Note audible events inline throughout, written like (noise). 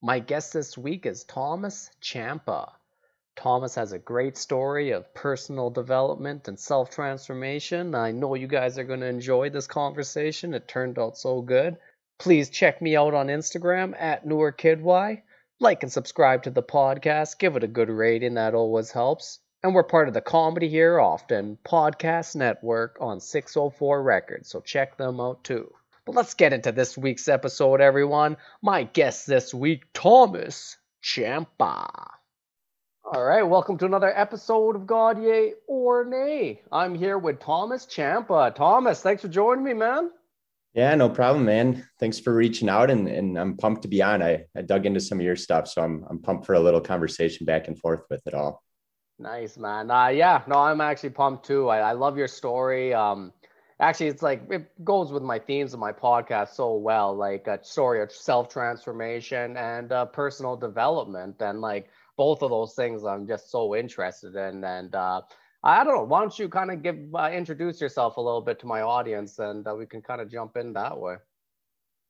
My guest this week is Thomas Champa. Thomas has a great story of personal development and self transformation. I know you guys are going to enjoy this conversation. It turned out so good. Please check me out on Instagram at NoorKidY. Like and subscribe to the podcast. Give it a good rating, that always helps. And we're part of the Comedy Here Often podcast network on 604 Records, so check them out too. But let's get into this week's episode, everyone. My guest this week, Thomas Champa. All right, welcome to another episode of God Yay or Nay. I'm here with Thomas Champa. Thomas, thanks for joining me, man. Yeah, no problem, man. Thanks for reaching out, and, and I'm pumped to be on. I, I dug into some of your stuff, so I'm I'm pumped for a little conversation back and forth with it all. Nice, man. Uh, yeah, no, I'm actually pumped too. I, I love your story. Um, actually it's like it goes with my themes of my podcast so well like a story of self-transformation and uh, personal development and like both of those things i'm just so interested in and uh, i don't know why don't you kind of give uh, introduce yourself a little bit to my audience and uh, we can kind of jump in that way.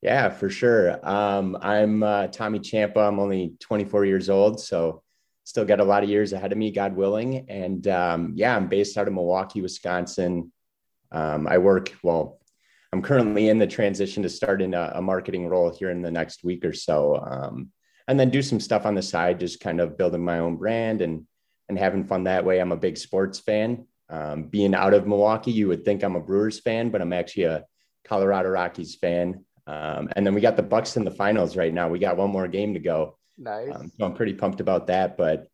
Yeah for sure. Um, i'm uh, tommy champa i'm only 24 years old so still got a lot of years ahead of me god willing. And um, yeah i'm based out of milwaukee wisconsin um, I work, well, I'm currently in the transition to start in a, a marketing role here in the next week or so. Um, and then do some stuff on the side, just kind of building my own brand and, and having fun that way. I'm a big sports fan. Um, being out of Milwaukee, you would think I'm a Brewers fan, but I'm actually a Colorado Rockies fan. Um, and then we got the Bucks in the finals right now. We got one more game to go. Nice. Um, so I'm pretty pumped about that. But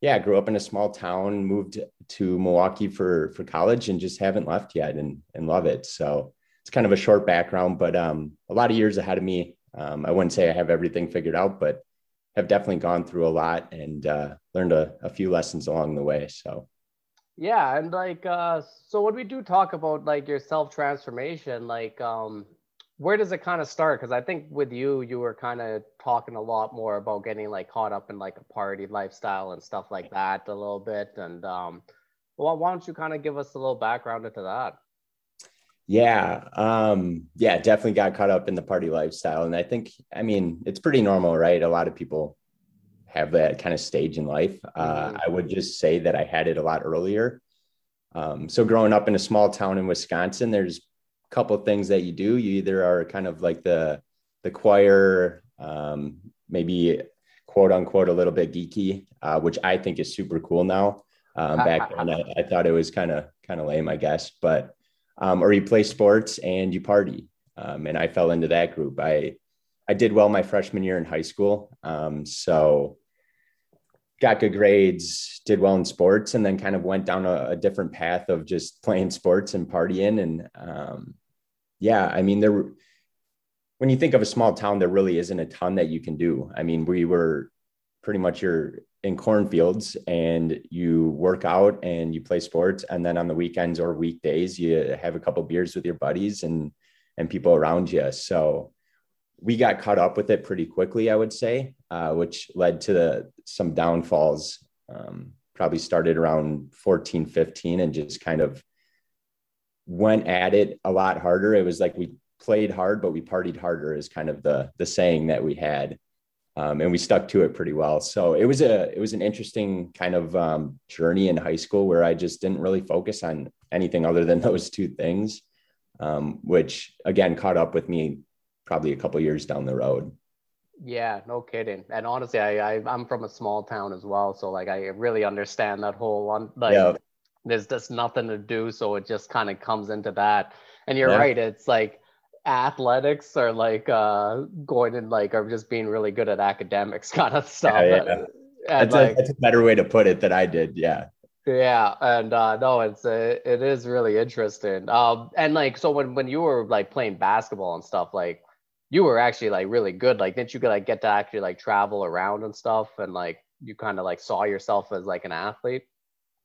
yeah, I grew up in a small town, moved to Milwaukee for for college, and just haven't left yet, and and love it. So it's kind of a short background, but um, a lot of years ahead of me. Um, I wouldn't say I have everything figured out, but have definitely gone through a lot and uh, learned a, a few lessons along the way. So yeah, and like uh, so when we do talk about like your self transformation, like um, where does it kind of start? Because I think with you, you were kind of talking a lot more about getting like caught up in like a party lifestyle and stuff like that a little bit. And um, well, why don't you kind of give us a little background into that? Yeah, um, yeah, definitely got caught up in the party lifestyle, and I think, I mean, it's pretty normal, right? A lot of people have that kind of stage in life. Uh, mm-hmm. I would just say that I had it a lot earlier. Um, so growing up in a small town in Wisconsin, there's a couple things that you do. You either are kind of like the the choir, um, maybe quote unquote a little bit geeky, uh, which I think is super cool now. Um, back then, I, I, thought it was kind of kind of lame, I guess. But um, or you play sports and you party, um, and I fell into that group. I I did well my freshman year in high school, um, so got good grades, did well in sports, and then kind of went down a, a different path of just playing sports and partying. And um, yeah, I mean, there, when you think of a small town, there really isn't a ton that you can do. I mean, we were pretty much you're in cornfields and you work out and you play sports. And then on the weekends or weekdays, you have a couple beers with your buddies and, and people around you. So we got caught up with it pretty quickly, I would say, uh, which led to the, some downfalls. Um, probably started around 14, 15 and just kind of went at it a lot harder. It was like we played hard, but we partied harder is kind of the the saying that we had. Um, and we stuck to it pretty well. So it was a it was an interesting kind of um, journey in high school where I just didn't really focus on anything other than (laughs) those two things, um, which again caught up with me probably a couple years down the road. Yeah, no kidding. And honestly, I, I am from a small town as well, so like I really understand that whole one. Like yeah there's just nothing to do so it just kind of comes into that and you're yeah. right it's like athletics are like uh going and like are just being really good at academics (laughs) kind of stuff. yeah, yeah. That's, like, a, that's a better way to put it than i did yeah. Yeah and uh no it's uh, it is really interesting. Um and like so when when you were like playing basketball and stuff like you were actually like really good. Like didn't you like get to actually like travel around and stuff? And like you kind of like saw yourself as like an athlete?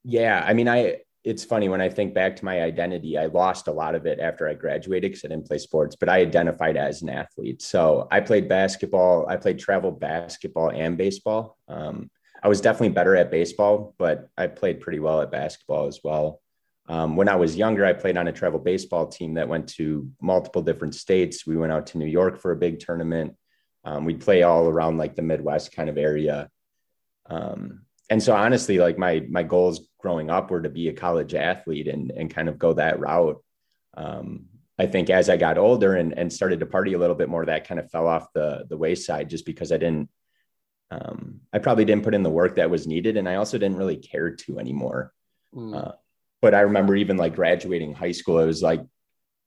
Yeah, I mean, I it's funny when I think back to my identity, I lost a lot of it after I graduated because I didn't play sports, but I identified as an athlete. So I played basketball, I played travel basketball and baseball. Um, I was definitely better at baseball, but I played pretty well at basketball as well. Um, when I was younger, I played on a travel baseball team that went to multiple different states. We went out to New York for a big tournament. Um, we'd play all around like the Midwest kind of area. Um, and so honestly, like my my goals growing up were to be a college athlete and and kind of go that route. Um, I think as I got older and, and started to party a little bit more, that kind of fell off the the wayside just because I didn't um, I probably didn't put in the work that was needed, and I also didn't really care to anymore. Mm. Uh, but I remember even like graduating high school, it was like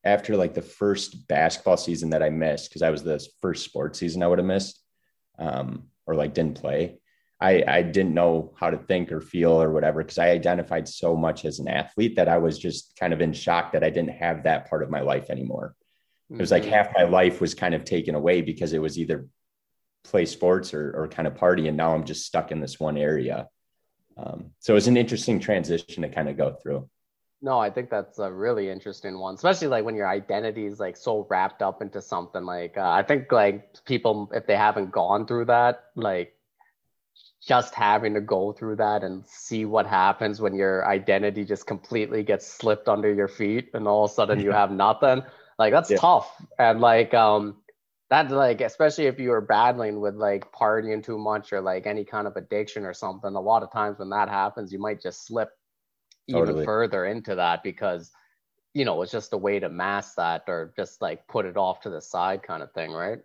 after like the first basketball season that I missed because I was the first sports season I would have missed um, or like didn't play. I, I didn't know how to think or feel or whatever because I identified so much as an athlete that I was just kind of in shock that I didn't have that part of my life anymore. Mm-hmm. It was like mm-hmm. half my life was kind of taken away because it was either play sports or, or kind of party. And now I'm just stuck in this one area. Um, so it was an interesting transition to kind of go through. No, I think that's a really interesting one, especially like when your identity is like so wrapped up into something. Like uh, I think like people, if they haven't gone through that, like just having to go through that and see what happens when your identity just completely gets slipped under your feet and all of a sudden you have nothing? Like that's yeah. tough. And like um that like especially if you are battling with like partying too much or like any kind of addiction or something a lot of times when that happens you might just slip totally. even further into that because you know it's just a way to mask that or just like put it off to the side kind of thing right?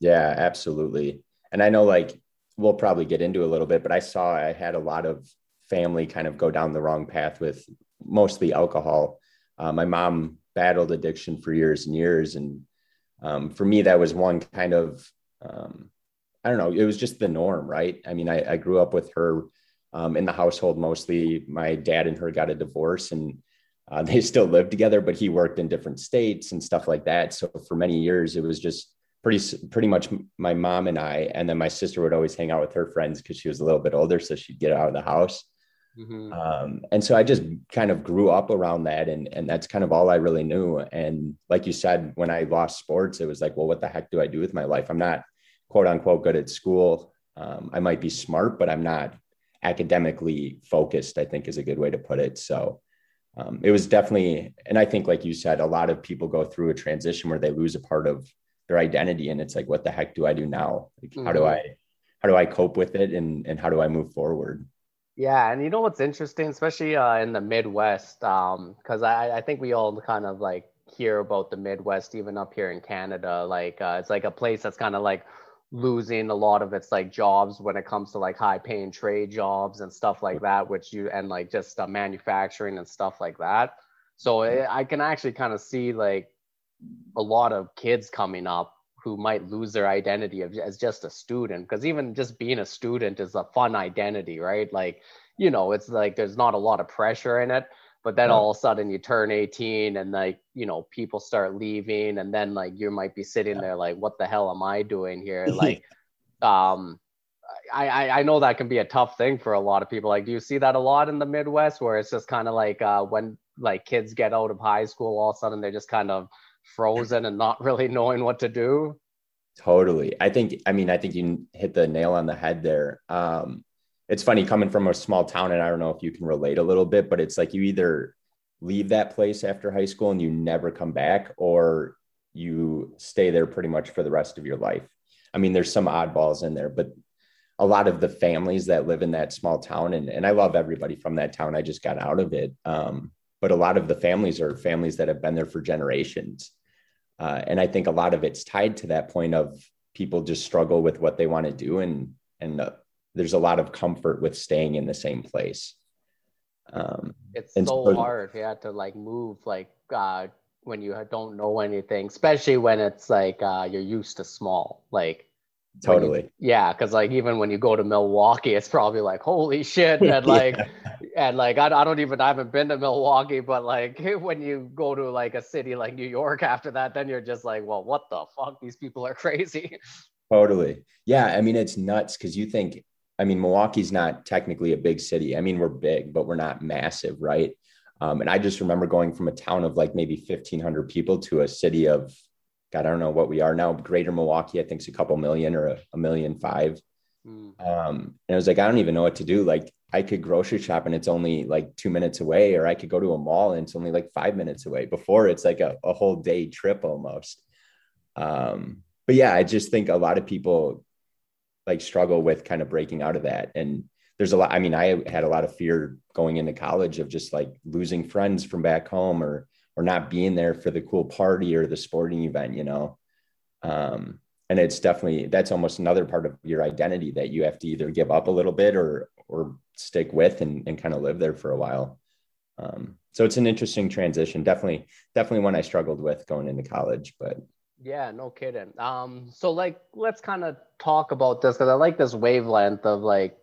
Yeah absolutely. And i know like we'll probably get into a little bit, but I saw I had a lot of family kind of go down the wrong path with mostly alcohol. Uh, my mom battled addiction for years and years. And um, for me, that was one kind of, um, I don't know, it was just the norm, right? I mean, I, I grew up with her um, in the household mostly. My dad and her got a divorce and uh, (laughs) they still lived together, but he worked in different states and stuff like that. So for many years, it was just pretty pretty much my mom and I, and then my sister would always hang out with her friends because she was a little bit older, so she'd get out of the house. Mm-hmm. Um, and so I just kind of grew up around that, and and that's kind of all I really knew. And like you said, when I lost sports, it was like, well, what the heck do I do with my life? I'm not quote unquote good at school. Um, I might be smart, but I'm not academically focused. I think is a good way to put it. So. Um, it was definitely, and I think, like you said, a lot of people go through a transition where they lose a part of their identity and it's like what the heck do i do now like, mm-hmm. how do mm-hmm. i how do i cope with it and and how do i move forward yeah and you know what's interesting especially uh, in the midwest um because I, I think we all kind of like hear about the midwest even up here in canada like uh, it's like a place that's kind of like losing a lot of its like jobs when it comes to like high paying trade jobs and stuff like that which you and like just uh, manufacturing and stuff like that so it, i can actually kind of see like a lot of kids coming up who might lose their identity of, as just a student because even just being a student is a fun identity right? Like you know it's like there's not a lot of pressure in it but then all of a sudden you turn 18 and like you know people start leaving and then like you might be sitting there like what the hell am i doing here? (laughs) Like um I, I know that can be a tough thing for a lot of people. Like, do you see that a lot in the Midwest, where it's just kind of like uh, when like kids get out of high school, all of a sudden they're just kind of frozen and not really knowing what to do. Totally. I think, I mean, I think you hit the nail on the head there. Um, it's funny coming from a small town, and I don't know if you can relate a little bit, but it's like you either leave that place after high school and you never come back, or you stay there pretty much for the rest of your life. I mean, there's some oddballs in there, but a lot of the families that live in that small town, and, and I love everybody from that town. I just got out of it. Um, but a lot of the families are families that have been there for generations. Uh, and I think a lot of it's tied to that point of people just struggle with what they want to do, and and uh, there's a lot of comfort with staying in the same place. Um, it's so, so hard, yeah, to like move like uh, when you don't know anything, especially when it's like uh, you're used to small, like totally you, yeah because like even when you go to milwaukee it's probably like holy shit and like (laughs) yeah. and like I, I don't even i haven't been to milwaukee but like (laughs) when you go to like a city like new york after that then you're just like well what the fuck these people are (laughs) crazy totally yeah i mean it's nuts because you think I mean, Milwaukee's not technically a big city. I mean, we're big, but we're not massive, right? Um, and I just remember going from a town of like maybe 1,500 people to a city of, God, I don't know what we are now. Greater Milwaukee, I think, is a couple million or a, a million five. Mm. Um, and I was like, I don't even know what to do. Like, I could grocery shop and it's only like two minutes away, or I could go to a mall and it's only like five minutes away. Before it's like a, a whole day trip almost. Um, but yeah, I just think a lot of people like struggle with kind of breaking out of that. And there's a lot, I mean, I had a lot of fear going into college of just like losing friends from back home or or not being there for the cool party or the sporting event, you know. Um, and it's definitely that's almost another part of your identity that you have to either give up a little bit or or stick with and, and kind of live there for a while. Um, so it's an interesting transition. Definitely, definitely one I struggled with going into college, but yeah, no kidding. Um, so like, let's kind of talk about this because I like this wavelength of like,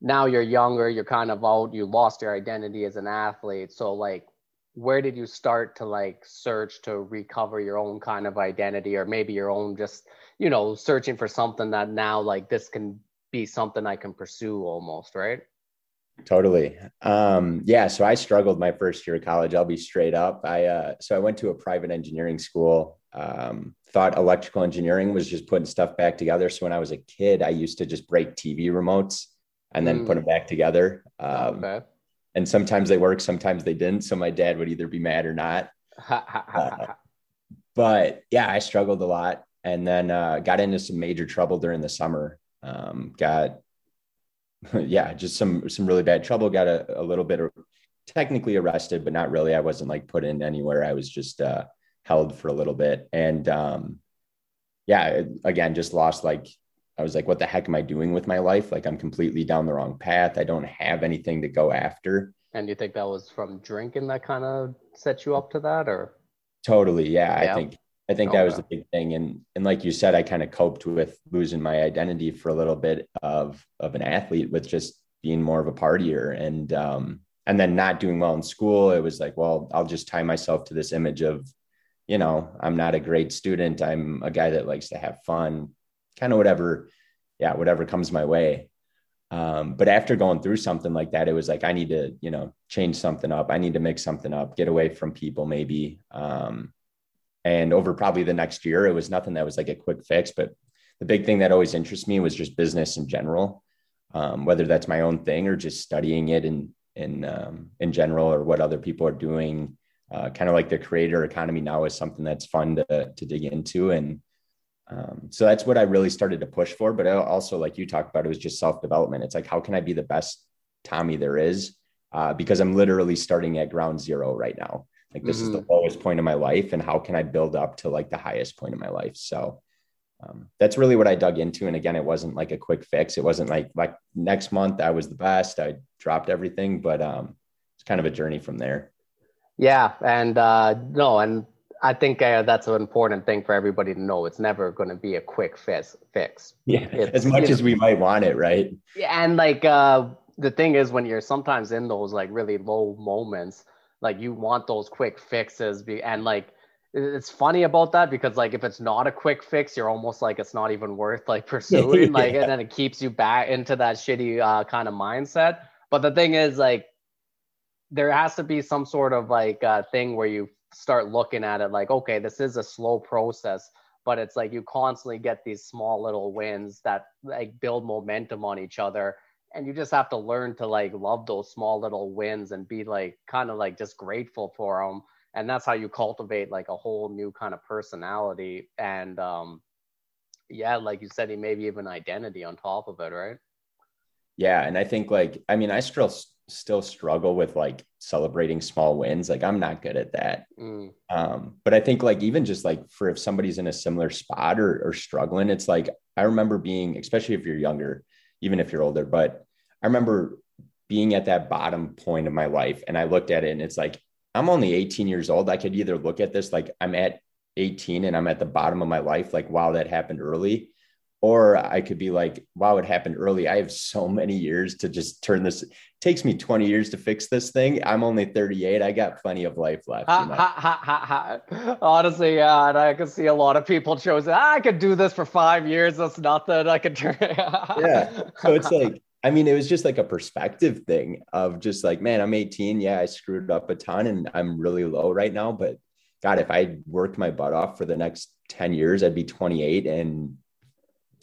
now you're younger, you're kind of out, you lost your identity as an athlete. So like, where did you start to like search to recover your own kind of identity, or maybe your own just, you know, searching for something that now like this can be something I can pursue almost, right? Totally. Um, yeah. So I struggled my first year of college. I'll be straight up. I uh, so I went to a private engineering school. Um, thought electrical engineering was just putting stuff back together. So when I was a kid, I used to just break TV remotes and then mm. put them back together. Um, okay. And sometimes they work, sometimes they didn't. So my dad would either be mad or not. uh, but yeah, I struggled a lot, and then uh, got into some major trouble during the summer. Um, got (laughs) yeah, just some some really bad trouble. Got a, a little bit of technically arrested, but not really. I wasn't like put in anywhere. I was just uh, held for a little bit, and um, yeah, again, just lost like I was like, what the heck am I doing with my life? Like I'm completely down the wrong path. I don't have anything to go after. And you think that was from drinking that kind of set you up to that, or? Totally, yeah. yeah. I think I think that was the big thing. And and like you said, I kind of coped with losing my identity for a little bit of of an athlete with just being more of a partier and um and then not doing well in school. It was like, well, I'll just tie myself to this image of, you know, I'm not a great student. I'm a guy that likes to have fun, kind of whatever, yeah, whatever comes my way. Um, but after going through something like that, it was like I need to, you know, change something up. I need to make something up, get away from people, maybe. Um, and over probably the next year, it was nothing that was like a quick fix. But the big thing that always interests me was just business in general, um, whether that's my own thing or just studying it in in um, in general or what other people are doing. Uh, kind of like the creator economy now is something that's fun to to dig into, and um, so that's what I really started to push for. But also, like you talked about, it was just self development. It's like how can I be the best Tommy there is? Uh, because I'm literally starting at ground zero right now. Like this mm-hmm. is the mm-hmm. lowest point of my life, and how can I build up to like the highest point of my life? So um, that's really what I dug into. And again, it wasn't like a quick fix. It wasn't like like next month I was the best. I dropped everything, but um, it's kind of a journey from there. Yeah, and uh, no, and I think uh, that's an important thing for everybody to know. It's never going to be a quick fix. Fix. Yeah, it's, as much as we might want it, right? Yeah, and like uh, the thing is, when you're sometimes in those like really low moments, like you want those quick fixes be, and like it's funny about that because like if it's not a quick fix you're almost like it's not even worth like (laughs) pursuing like (laughs) and then it keeps you back into that shitty uh, kind of mindset but the thing is like there has to be some sort of like uh, thing where you start looking at it like okay this is a slow process but it's like you constantly get these small little wins that like build momentum on each other. And you just have to learn to like love those small little wins and be like kind of like just grateful for them and that's how you cultivate like a whole new kind of personality and um yeah like you said he maybe even identity on top of it right? Yeah and i think like i mean i still still struggle with like celebrating small wins like i'm not good at that mm. um but i think like even just like for if somebody's in a similar spot or, or struggling it's like i remember being especially if you're younger even if you're older. But I remember being at that bottom point of my life and I looked at it and it's like, I'm only 18 years old. I could either look at this like I'm at 18 and I'm at the bottom of my life, like, wow, that happened early. Or I could be like, wow, it happened early. I have so many years to just turn this. It takes me 20 years to fix this thing. I'm only 38. I got plenty of life left. Ha, ha, ha, Honestly, yeah. And I can see a lot of people choosing, ah, I could do this for five years. That's nothing. I could turn. yeah. So it's (laughs) like, I mean, it was just like a perspective thing of just like, man, I'm 18. Yeah, I screwed up a ton and I'm really low right now. But God, if I worked my butt off for the next 10 years, I'd be 28 and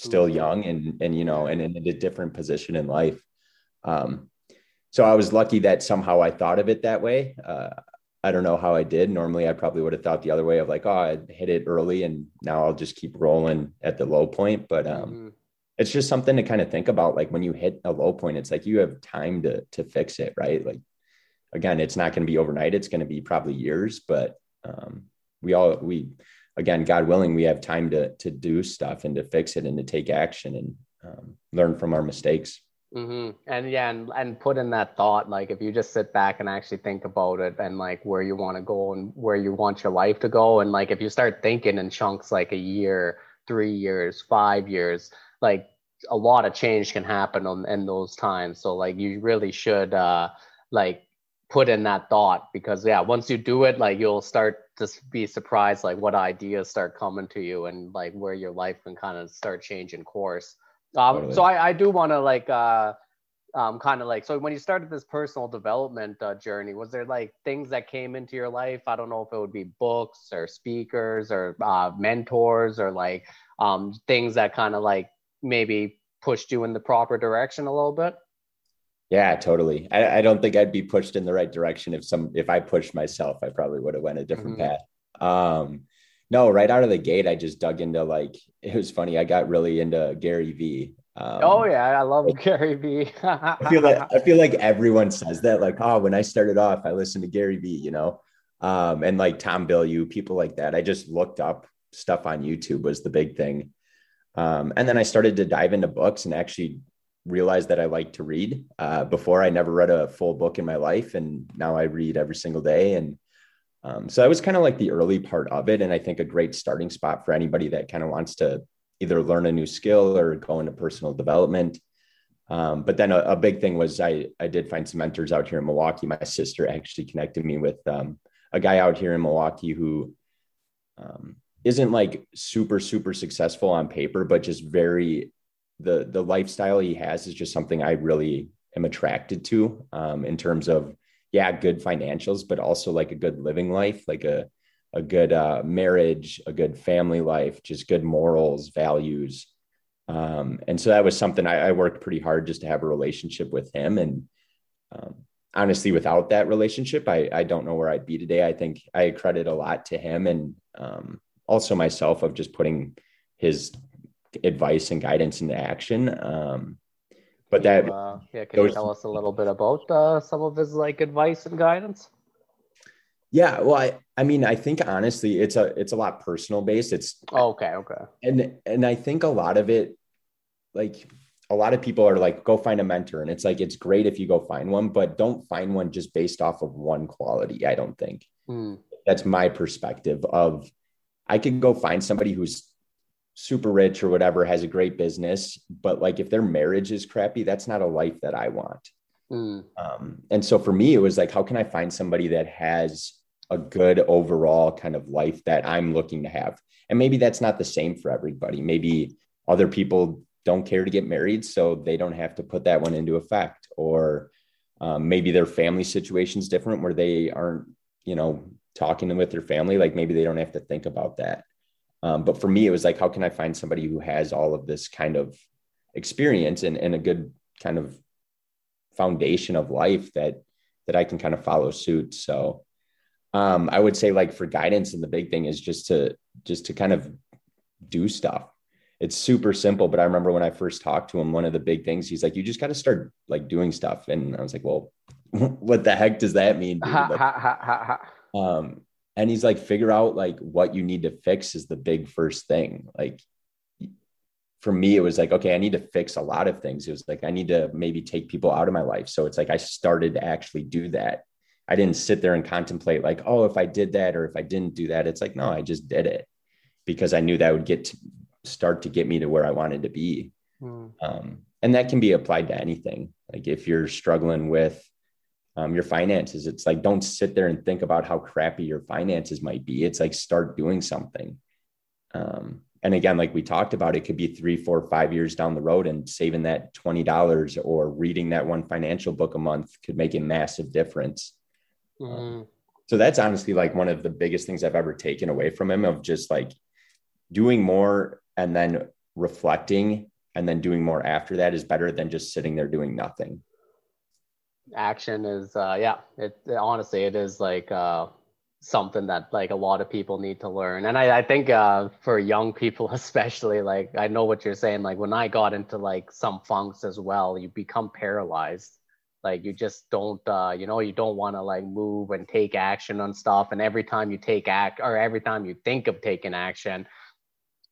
still mm-hmm. young and, and, you know, and in a different position in life. Um, so I was lucky that somehow I thought of it that way. Uh, I don't know how I did. Normally, I probably would have thought the other way of like, oh, I hit it early and now I'll just keep rolling at the low point. But um, mm-hmm it's just something to kind of think about. Like when you hit a low point, it's like you have time to to fix it, right? Like again, it's not going to be overnight. It's going to be probably years, but um, we all we again, God willing, we have time to to do stuff and to fix it and to take action and um, learn from our mistakes. Mm-hmm. And yeah, and, and put in that thought, like if you just sit back and actually think about it and like where you want to go and where you want your life to go. And like if you start thinking in chunks like a year, three years, five years, like a lot of change can happen on, in those times. So like you really should uh, like put in that thought because yeah, once you do it, like you'll start to be surprised like what ideas start coming to you and like where your life can kind of start changing course. Um, totally. So I, I do want to like uh, um, kind of like so when you started this personal development uh, journey, was there like things that came into your life? I don't know if it would be books or speakers or uh, mentors or like um, things that kind of like maybe pushed you in the proper direction a little bit? Yeah, totally. I, I don't think I'd be pushed in the right direction if some if I pushed myself, I probably would have went a different mm-hmm. path. Um, no, right out of the gate, I just dug into like it was funny. I got really into Gary V. Um, oh yeah, I love Gary V. I feel like I feel like (laughs) everyone says that. Like, oh, when I started off, I listened to Gary V. You know, um, and like Tom Bilyeu, people like that. I just looked up stuff on YouTube was the big thing. Um, and then I started to dive into books and actually realized that I like to read. Uh, before I never read a full book in my life, and now I read every single day. And um, so that was kind of like the early part of it, and I think a great starting spot for anybody that kind of wants to either learn a new skill or go into personal development. Um, but then a, a, big thing was I I did find some mentors out here in Milwaukee. My sister actually connected me with um, a guy out here in Milwaukee who um, isn't like super super successful on paper but just very the the lifestyle he has is just something i really am attracted to um, in terms of yeah good financials but also like a good living life like a a good uh, marriage a good family life just good morals values. Um, and so that was something I, I, worked pretty hard just to have a relationship with him. And um, honestly without that relationship I, I don't know where i'd be today. I think i credit a lot to him and um, also myself of just putting his advice and guidance into action. Um, but that, uh, yeah, can those, you tell us a little bit about uh, some of his like advice and guidance? Yeah, well, I, I mean, I think honestly, it's a, it's a lot personal based. It's oh, okay, okay, and and I think a lot of it, like a lot of people are like, go find a mentor, and it's like it's great if you go find one, but don't find one just based off of one quality. I don't think mm. that's my perspective of I could go find somebody who's super rich or whatever, has a great business, but like if their marriage is crappy, that's not a life that I want. Mm. Um, and so for me, it was like, how can I find somebody that has a good overall kind of life that I'm looking to have? And maybe that's not the same for everybody. Maybe other people don't care to get married, so they don't have to put that one into effect. Or um, maybe their family situation is different where they aren't, you know, talking with their family, like maybe they don't have to think about that. Um, but for me, it was like, how can I find somebody who has all of this kind of experience and, and a good kind of foundation of life that that I can kind of follow suit. So um, I would say like for guidance, and the big thing is just to just to kind of do stuff. It's super simple, but I remember when I first talked to him, one of the big things he's like, you just got to start like doing stuff. And I was like, well, (laughs) what the heck does that mean? Um, and he's like, figure out like what you need to fix is the big first thing. Like for me, it was like, okay, I need to fix a lot of things. It was like, I need to maybe take people out of my life. So it's like, I started to actually do that. I didn't sit there and contemplate like, oh, if I did that or if I didn't do that, it's like, no, I just did it because I knew that would get to start to get me to where I wanted to be. Mm. Um, and that can be applied to anything. Like if you're struggling with um, your finances. It's like don't sit there and think about how crappy your finances might be. It's like start doing something. Um, and again, like we talked about, it could be three, four, five years down the road, and saving that twenty dollars or reading that one financial book a month could make a massive difference. Mm. So that's honestly like one of the biggest things I've ever taken away from him of just like doing more and then reflecting and then doing more after that is better than just sitting there doing nothing. Action is, uh, yeah, it, it honestly, it is like, uh, something that like a lot of people need to learn. And i, I think uh, for young people (laughs) especially like i know what you're saying like when i got into like some funks as well you become paralyzed. Like you just don't uh, you know you don't want to like move and take action on stuff. And every time you take act or every time you think of taking action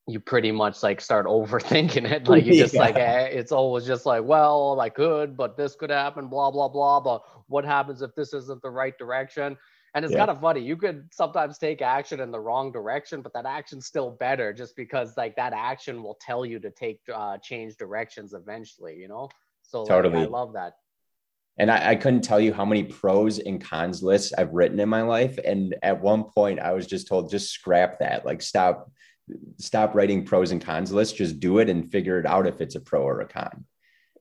you pretty much like start overthinking it (laughs) like you just yeah. like eh, it's always just like well i could but this could happen blah blah blah but what happens if this isn't the right direction and it's yeah. kind of funny. You could sometimes take action in the wrong direction, but that action's still better just because like that action will tell you to take uh, change directions eventually, you know? So totally. Like, I love that. And I, I, couldn't tell you how many pros and cons lists I've written in my life. And at one point I was just told, just scrap that, like stop, stop writing pros and cons. Lists, just do it and figure it out if it's a pro or a con.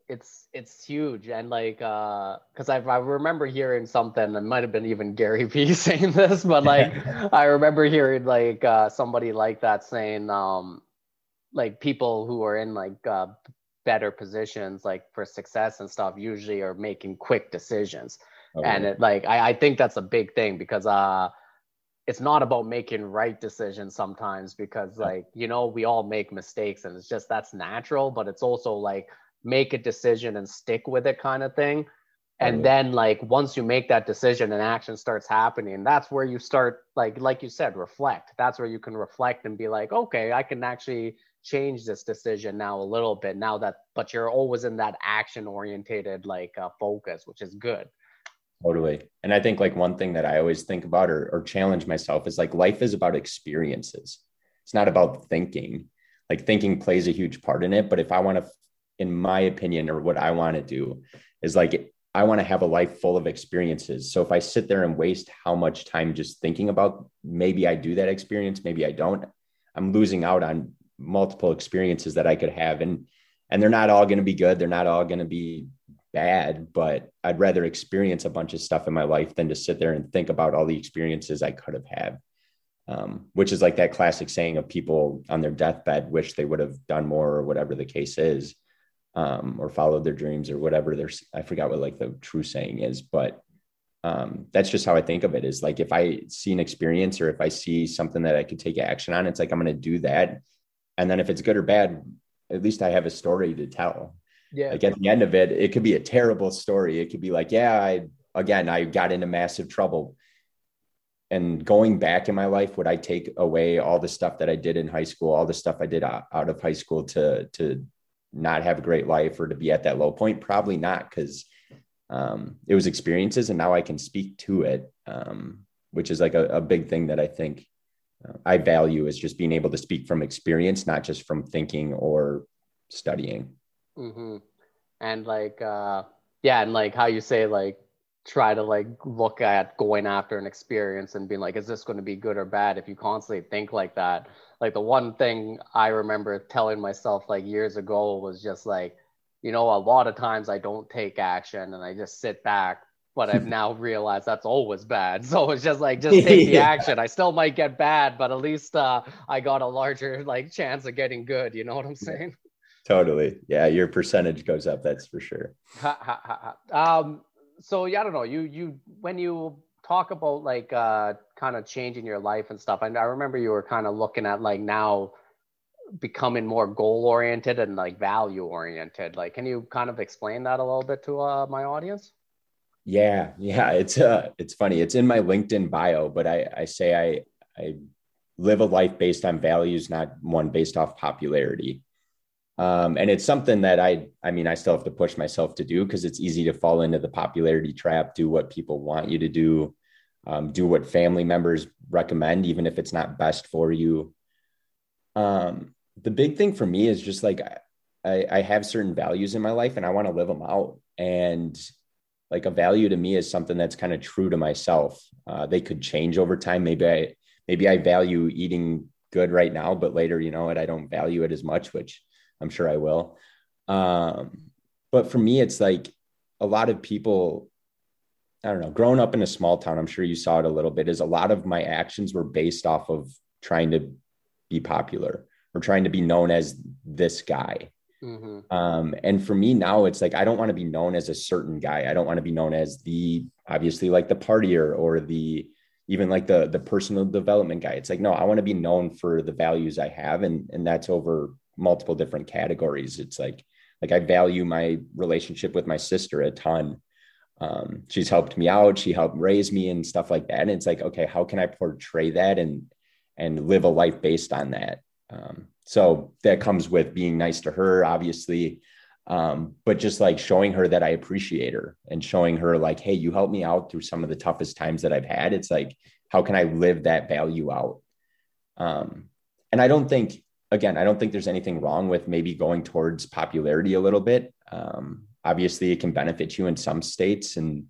It's it's huge. And like uh because I, I remember hearing something it might have been even gary (laughs) vee saying this but (laughs) like i remember hearing like uh somebody like that saying um like people who are in like uh better positions like for success and stuff usually are making quick decisions. Oh, and it like I, I think that's a big thing because uh it's not about making right decisions sometimes because like you know we all make mistakes and it's just that's natural but it's also like make a decision and stick with it kind of thing. And then like once you make that decision and action starts happening that's where you start like like you said reflect. That's where you can reflect and be like okay i can actually change this decision now a little bit now that but you're always in that action orientated like uh, focus which is good totally and i think like one thing that i always think about or, or challenge myself is like life is about experiences it's not about thinking like thinking plays a huge part in it but if i want to in my opinion, or what I want to do is like, I want to have a life full of experiences. So if I sit there and waste how much time just thinking about maybe I do that experience, maybe I don't, I'm losing out on multiple experiences that I could have. And and they're not all going to be good. They're not all going to be bad, but I'd rather experience a bunch of stuff in my life than to sit there and think about all the experiences I could have had. Um, which is like that classic saying of people on their deathbed wish they would have done more or whatever the case is um, or followed their dreams or whatever there's i forgot what like the true saying is but um, that's just how i think of it is like if i see an experience or if i see something that i could take action on it's like i'm going to do that and then if it's good or bad at least i have a story to tell yeah like at the end of it it could be a terrible story it could be like yeah i again i got into massive trouble and going back in my life would i take away all the stuff that i did in high school all the stuff i did out of high school to to not have a great life or to be at that low point? Probably not, because um, it was experiences and now I can speak to it, um, which is like a, a, big thing that I think uh, I value is just being able to speak from experience, not just from thinking or studying. Mm-hmm. And like, uh, yeah, and like how you say, like, try to like look at going after an experience and being like, is this going to be good or bad? If you constantly think like that, like the one thing I remember telling myself like years ago was just like, you know, a lot of times I don't take action and I just sit back. But I've (laughs) now realized that's always bad. (laughs) So it's just like, just (laughs) take the yeah. action. I still might get bad, but at least uh, I got a larger like chance of getting good. You know what I'm saying? Totally. Yeah, your percentage goes up. That's for sure. um. So yeah, I don't know. You you when you talk about like uh, kind of changing your life and stuff. And I remember you were kind of looking at like now becoming more goal oriented and like value oriented. Like, can you kind of explain that a little bit to uh, my audience? Yeah, yeah, it's uh, it's funny. It's in my LinkedIn bio, but I I say I I live a life based on values, not one based off popularity. Um, and it's something that I, I mean, I still have to push myself to do because it's easy to fall into the popularity trap, do what people want you to do, um, do what family members recommend, even if it's not best for you. Um, the big thing for me is just like I, I have certain values in my life and I want to live them out. And like a value to me is something that's kind of true to myself. Uh, they could change over time. Maybe I, maybe I value eating good right now, but later, you know what, I don't value it as much, which I'm sure I will. Um, but for me, it's like a lot of people, I don't know, growing up in a small town, I'm sure you saw it a little bit, is a lot of my actions were based off of trying to be popular or trying to be known as this guy. Mm-hmm. Um, and for me now, it's like I don't want to be known as a certain guy. I don't want to be known as the obviously like the partier or the even like the the personal development guy. It's like no, I want to be known for the values I have, and and that's over multiple different categories. It's like like I value my relationship with my sister a ton. Um, she's helped me out. She helped raise me and stuff like that. And it's like, okay, how can I portray that and and live a life based on that? Um, so that comes with being nice to her, obviously, um, but just like showing her that I appreciate her and showing her like, hey, you helped me out through some of the toughest times that I've had. It's like, how can I live that value out? Um, and I don't think, again, I don't think there's anything wrong with maybe going towards popularity a little bit. Um, obviously, it can benefit you in some states and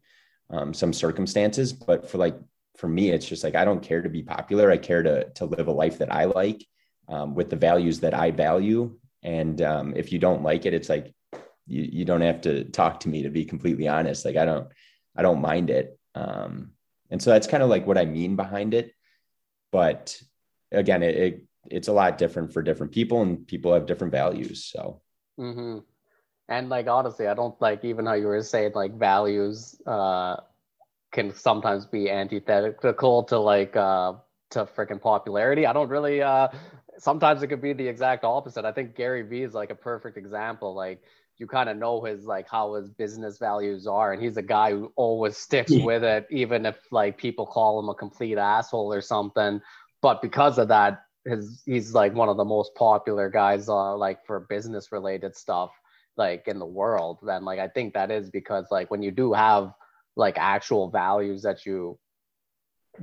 um, some circumstances, but for like for me, it's just like I don't care to be popular. I care to to live a life that I like um, with the values that I value. And um, if you don't like it, it's like you, you don't have to talk to me to be completely honest. Like I don't, I don't mind it. Um, and so that's kind of like what I mean behind it. But again, it, it, it's a lot different for different people and people have different values. So, mm-hmm. and like, honestly, I don't like even how you were saying like values, uh, can sometimes be antithetical to like, uh, to freaking popularity. I don't really, uh, sometimes it could be the exact opposite. I think Gary Vee is like a perfect example. Like you kind of know his like how his business values are, and he's a guy who always sticks yeah. with it, even if like people call him a complete asshole or something. But because of that, his he's like one of the most popular guys, uh, like for business related stuff, like in the world. And like I think that is because like when you do have like actual values that you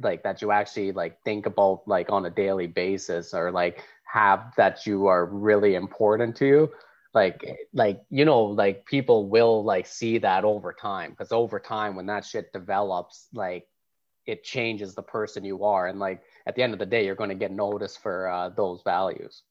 like that you actually like think about like on a daily basis or like have that you are really important to you like like you know like people will like see that over time because over time when that shit develops like it changes the person you are and like at the end of the day you're going to get noticed for uh, those values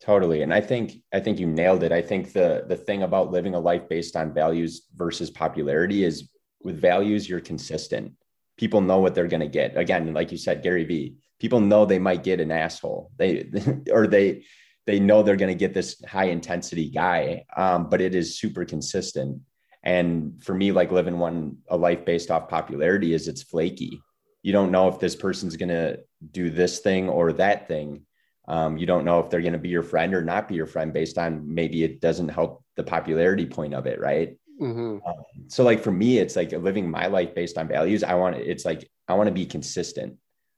totally and i think i think you nailed it i think the the thing about living a life based on values versus popularity is with values you're consistent people know what they're going to get. Again, like you said, Gary Vee, people know they might get an asshole. They (laughs) or they they know they're going to get this high intensity guy, um, but it is super consistent. And for me, like living one a life based off popularity is it's flaky. You don't know if this person's going to do this thing or that thing. Um, you don't know if they're going to be your friend or not be your friend based on maybe it doesn't help the popularity point of it, right? Mm-hmm. Um, so like for me, it's like living my life based on values. I want it's like I want to be consistent.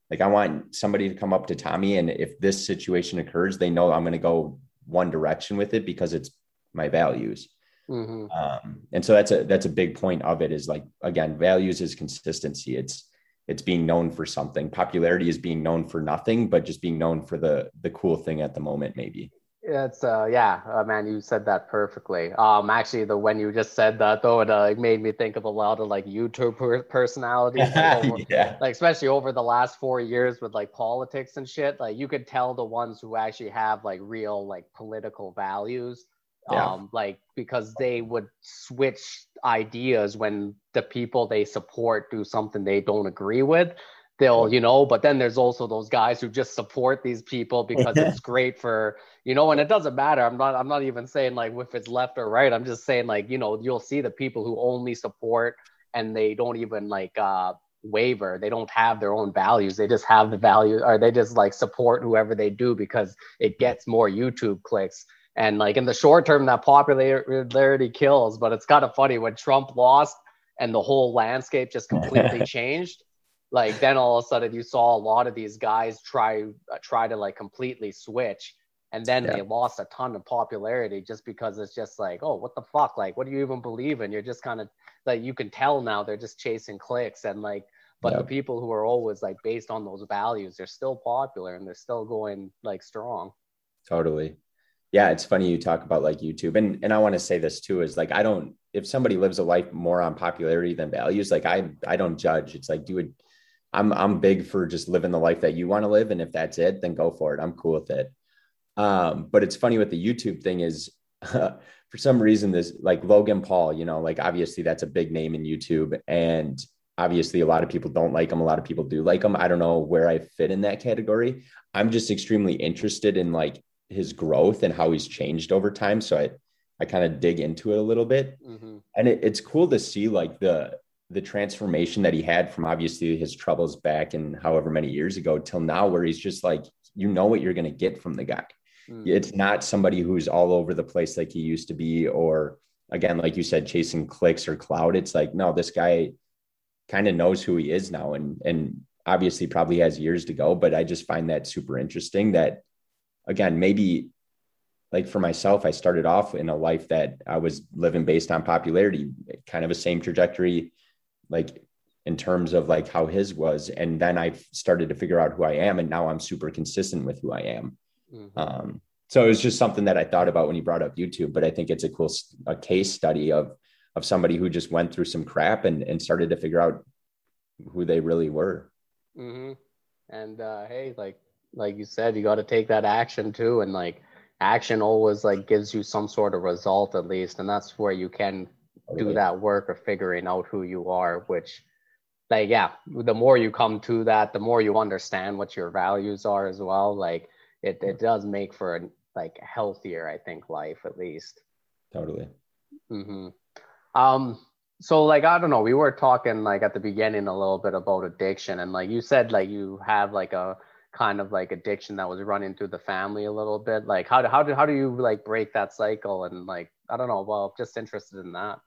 Like I want somebody to come up to Tommy, and if this situation occurs, they know I'm going to go one direction with it because it's my values. Mm-hmm. Um, and so that's a that's a big point of it is like again, values is consistency. It's it's being known for something. Popularity is being known for nothing, but just being known for the the cool thing at the moment, maybe. It's uh yeah, uh, man, you said that perfectly. Um, actually, the when you just said that though, it uh, made me think of a lot of like YouTube per- personalities, (laughs) like, over, yeah. like especially over the last four years with like politics and shit. Like you could tell the ones who actually have like real like political values, yeah. um, like because they would switch ideas when the people they support do something they don't agree with they'll you know but then there's also those guys who just support these people because it's (laughs) great for you know and it doesn't matter. I'm not i'm not even saying like if it's left or right. I'm just saying like you know you'll see the people who only support and they don't even like uh waver. They don't have their own values. They just have the value or they just like support whoever they do because it gets more youtube clicks and like in the short term that popularity kills but it's kind of funny when trump lost and the whole landscape just completely (laughs) changed like then all of a sudden you saw a lot of these guys try uh, try to like completely switch and then yeah. they lost a ton of popularity just because it's just like oh what the fuck? Like what do you even believe in? You're just kind of like you can tell now they're just chasing clicks and like but the people who are always like based on those values they're still popular and they're still going like strong. Totally yeah it's funny you talk about like youtube and and i want to say this too is like i don't if somebody lives a life more on popularity than values like i i don't judge it's like do it I'm I'm big for just living the life that you want to live, and if that's it, then go for it. I'm cool with it. Um, but it's funny with the YouTube thing is (laughs) for some reason this like Logan Paul, you know, like obviously that's a big name in YouTube, and obviously a lot of people don't like him. A lot of people do like him. I don't know where I fit in that category. I'm just extremely interested in like his growth and how he's changed over time. So I I kind of dig into it a little bit, mm-hmm. and it, it's cool to see like the the transformation that he had from obviously his troubles back in however many years ago till now, where he's just like you know what you're going to get from the guy. Mm-hmm. It's not somebody who's all over the place like he used to be, or again, like you said, chasing clicks or cloud. It's like no, this guy kind of knows who he is now, and and obviously probably has years to go. But I just find that super interesting. That again, maybe like for myself, I started off in a life that I was living based on popularity, kind of a same trajectory, like in terms of like how his was. And then I started to figure out who I am. And now I'm super consistent with who I am. Mm-hmm. Um, so it was just something that I thought about when you brought up YouTube, but I think it's a cool a case study of of somebody who just went through some crap and and started to figure out who they really were. Mm-hmm. And uh, hey, like like you said, you got to take that action too, and like action always like gives you some sort of result at least and that's where you can do that work of figuring out who you are which like yeah the more you come to that the more you understand what your values are as well like it, it does make for a like healthier i think life at least. Totally. Mm-hmm. um so like i don't know we were talking like at the beginning a little bit about addiction and like you said like you have like a kind of like addiction that was running through the family a little bit? Like how do how do how do you like break that cycle? And like i don't know well just interested in that.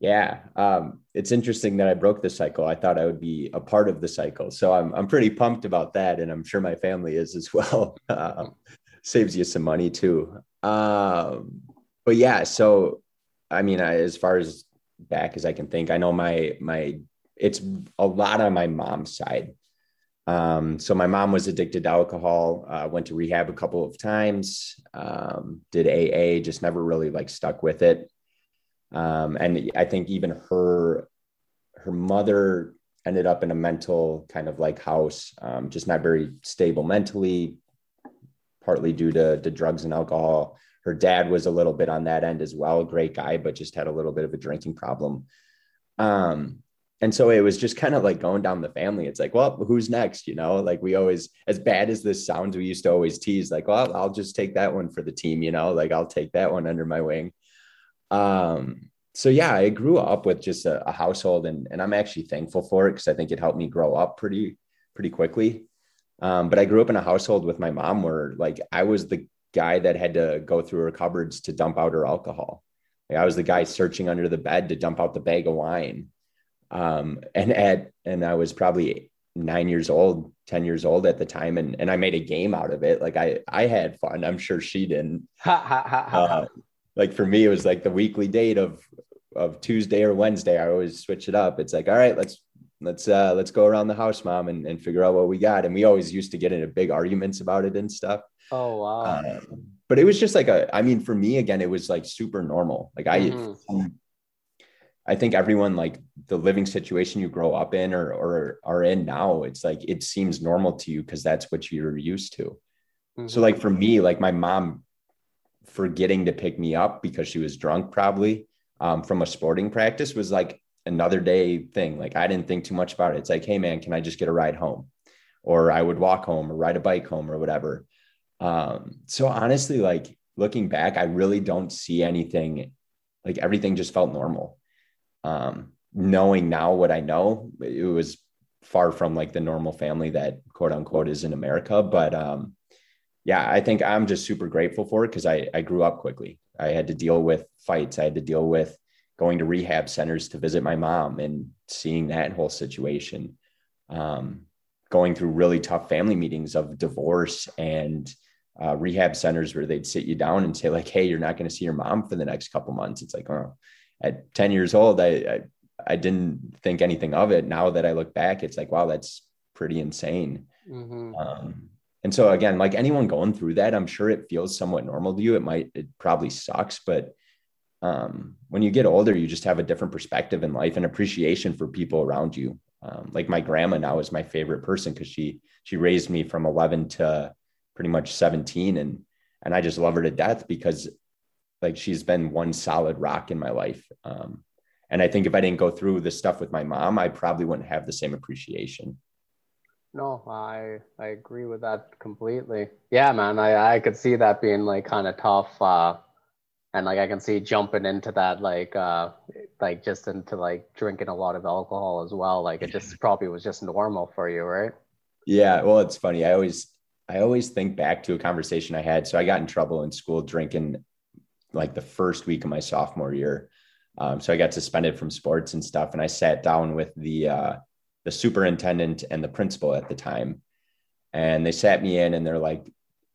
Yeah um it's interesting that i broke the cycle. I thought i would be a part of the cycle. So i'm i'm pretty pumped about that and i'm sure my family is as (laughs) well. Um, saves you some money too. Um but yeah so i mean I, as far as back as i can think i know my my it's a lot on my mom's side um, so my mom was addicted to alcohol, uh, went to rehab a couple of times, um, did AA, just never really like stuck with it. Um, and I think even her, her mother ended up in a mental kind of like house, um, just not very stable mentally, partly due to, to drugs and alcohol. Her dad was a little bit on that end as well, great guy, but just had a little bit of a drinking problem. Um, and so it was just kind of like going down the family. It's like well who's next? You know like we always as bad as this sounds we used to always tease like well i'll just take that one for the team you know like i'll take that one under my wing. Um so yeah i grew up with just a, a household and, and i'm actually thankful for it because i think it helped me grow up pretty pretty quickly. Um, but i grew up in a household with my mom where like i was the guy that had to go through her cupboards to dump out her alcohol. Like, i was the guy searching under the bed to dump out the bag of wine um, and at and I was probably nine years old, ten years old at the time, and and I made a game out of it. Like I I had fun. I'm sure she didn't. (laughs) uh, like for me, it was like the weekly date of of Tuesday or Wednesday. I always switch it up. It's like, all right, let's let's uh let's go around the house, mom, and, and figure out what we got. And we always used to get into big arguments about it and stuff. Oh wow. Um, but it was just like a, I mean, for me again, it was like super normal. Like I, mm-hmm. I think everyone like the living situation you grow up in or or are in now, it's like it seems normal to you because that's what you're used to. Mm-hmm. So like for me, like my mom forgetting to pick me up because she was drunk probably um, from a sporting practice was like another day thing. Like I didn't think too much about it. It's like, hey man, can I just get a ride home? Or I would walk home or ride a bike home or whatever. Um, so honestly, like looking back, I really don't see anything like everything just felt normal um, knowing now what I know, it was far from like the normal family that quote unquote is in America. But um, yeah, I think I'm just super grateful for it because I, I grew up quickly. I had to deal with fights. I had to deal with going to rehab centers to visit my mom and seeing that whole situation. Um, going through really tough family meetings of divorce and uh, rehab centers where they'd sit you down and say like, "Hey, you're not going to see your mom for the next couple months." It's like, oh, at 10 years old, I, I, I didn't think anything of it. Now that I look back, it's like, wow, that's pretty insane. Mm-hmm. Um, and so again, like anyone going through that, I'm sure it feels somewhat normal to you. It might, it probably sucks, but um, when you get older, you just have a different perspective in life and appreciation for people around you. Um, like my grandma now is my favorite person because she she raised me from 11 to pretty much 17 and and I just love her to death because like she's been one solid rock in my life. Um, and I think if I didn't go through this stuff with my mom, I probably wouldn't have the same appreciation. No, I I agree with that completely. Yeah, man, I I could see that being like kind of tough. Uh, and like I can see jumping into that like uh like just into like drinking a lot of alcohol as well. Like it just probably was just normal for you, right? Yeah. Well, it's funny. I always I always think back to a conversation I had. So I got in trouble in school drinking like the first week of my sophomore year. Um, so I got suspended from sports and stuff. And I sat down with the uh, the superintendent and the principal at the time, and they sat me in and they're like,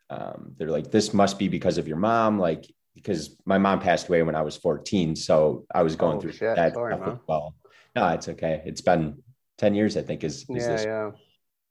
um, they're like, this must be because of your mom, like because my mom passed away when I was 14, so I was going oh, through shit. that Sorry, stuff as well. No, it's okay. It's been 10 years, I think. Is, is yeah, this? yeah.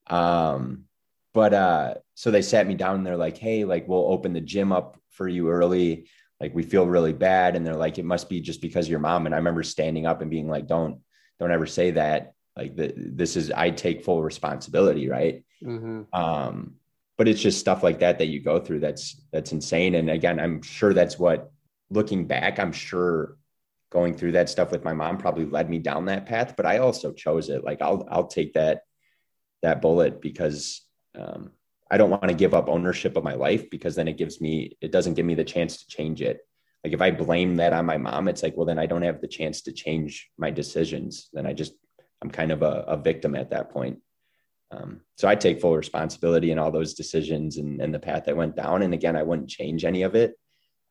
Um, but uh, so they sat me down and they're like, hey, like we'll open the gym up for you early like we feel really bad and they're like it must be just because your mom. And i remember standing up and being like don't don't ever say that. Like the, this is i take full responsibility right? Mm-hmm. um but it's just stuff like that that you go through that's that's insane. And again i'm sure that's what looking back i'm sure going through that stuff with my mom probably led me down that path but i also chose it. Like i'll i'll take that that bullet because um I don't want to give up ownership of my life because then it gives me, it doesn't give me the chance to change it. Like if I blame that on my mom, it's like, well, then I don't have the chance to change my decisions. Then I just, I'm kind of a, a victim at that point. Um, so I take full responsibility in all those decisions and, and, the path I went down. And again, I wouldn't change any of it.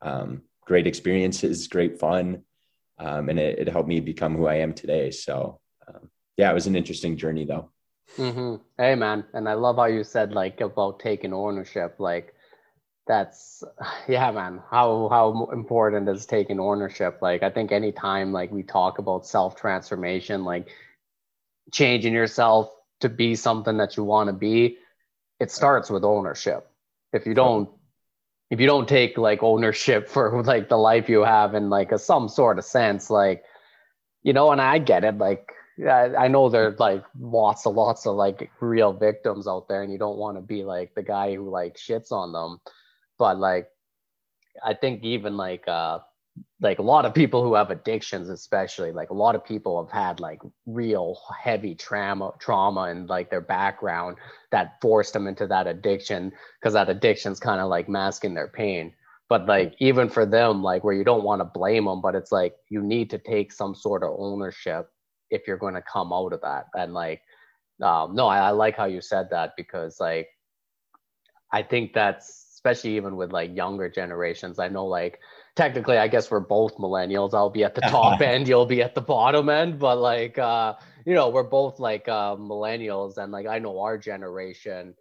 Um, great experiences, great fun. Um, and it, it, helped me become who I am today. So um, yeah, it was an interesting journey though. Mm-hmm. Hey, man. And I love how you said like about taking ownership. Like, that's (sighs) yeah man how how important is taking ownership like i think anytime like we talk about self transformation like changing yourself to be something that you want to be it starts with ownership if you don't if you don't take like ownership (laughs) for like the life you have in like a some sort of sense like you know and i get it like I know there's like lots and lots of like real victims out there, and you don't want to be like the guy who like shits on them. But like, I think even like uh like a lot of people who have addictions, especially like a lot of people have had like real heavy trauma trauma and like their background that forced them into that addiction because that addiction's kind of like masking their pain. But like even for them like where you don't want to blame them but it's like you need to take some sort of ownership if you're going to come out of that. And like um, no I, I like how you said that because like i think that's especially even with like younger generations i know like technically i guess we're both millennials. I'll be at the (laughs) top end you'll be at the bottom end. But like uh you know we're both like uh millennials. And like i know our generation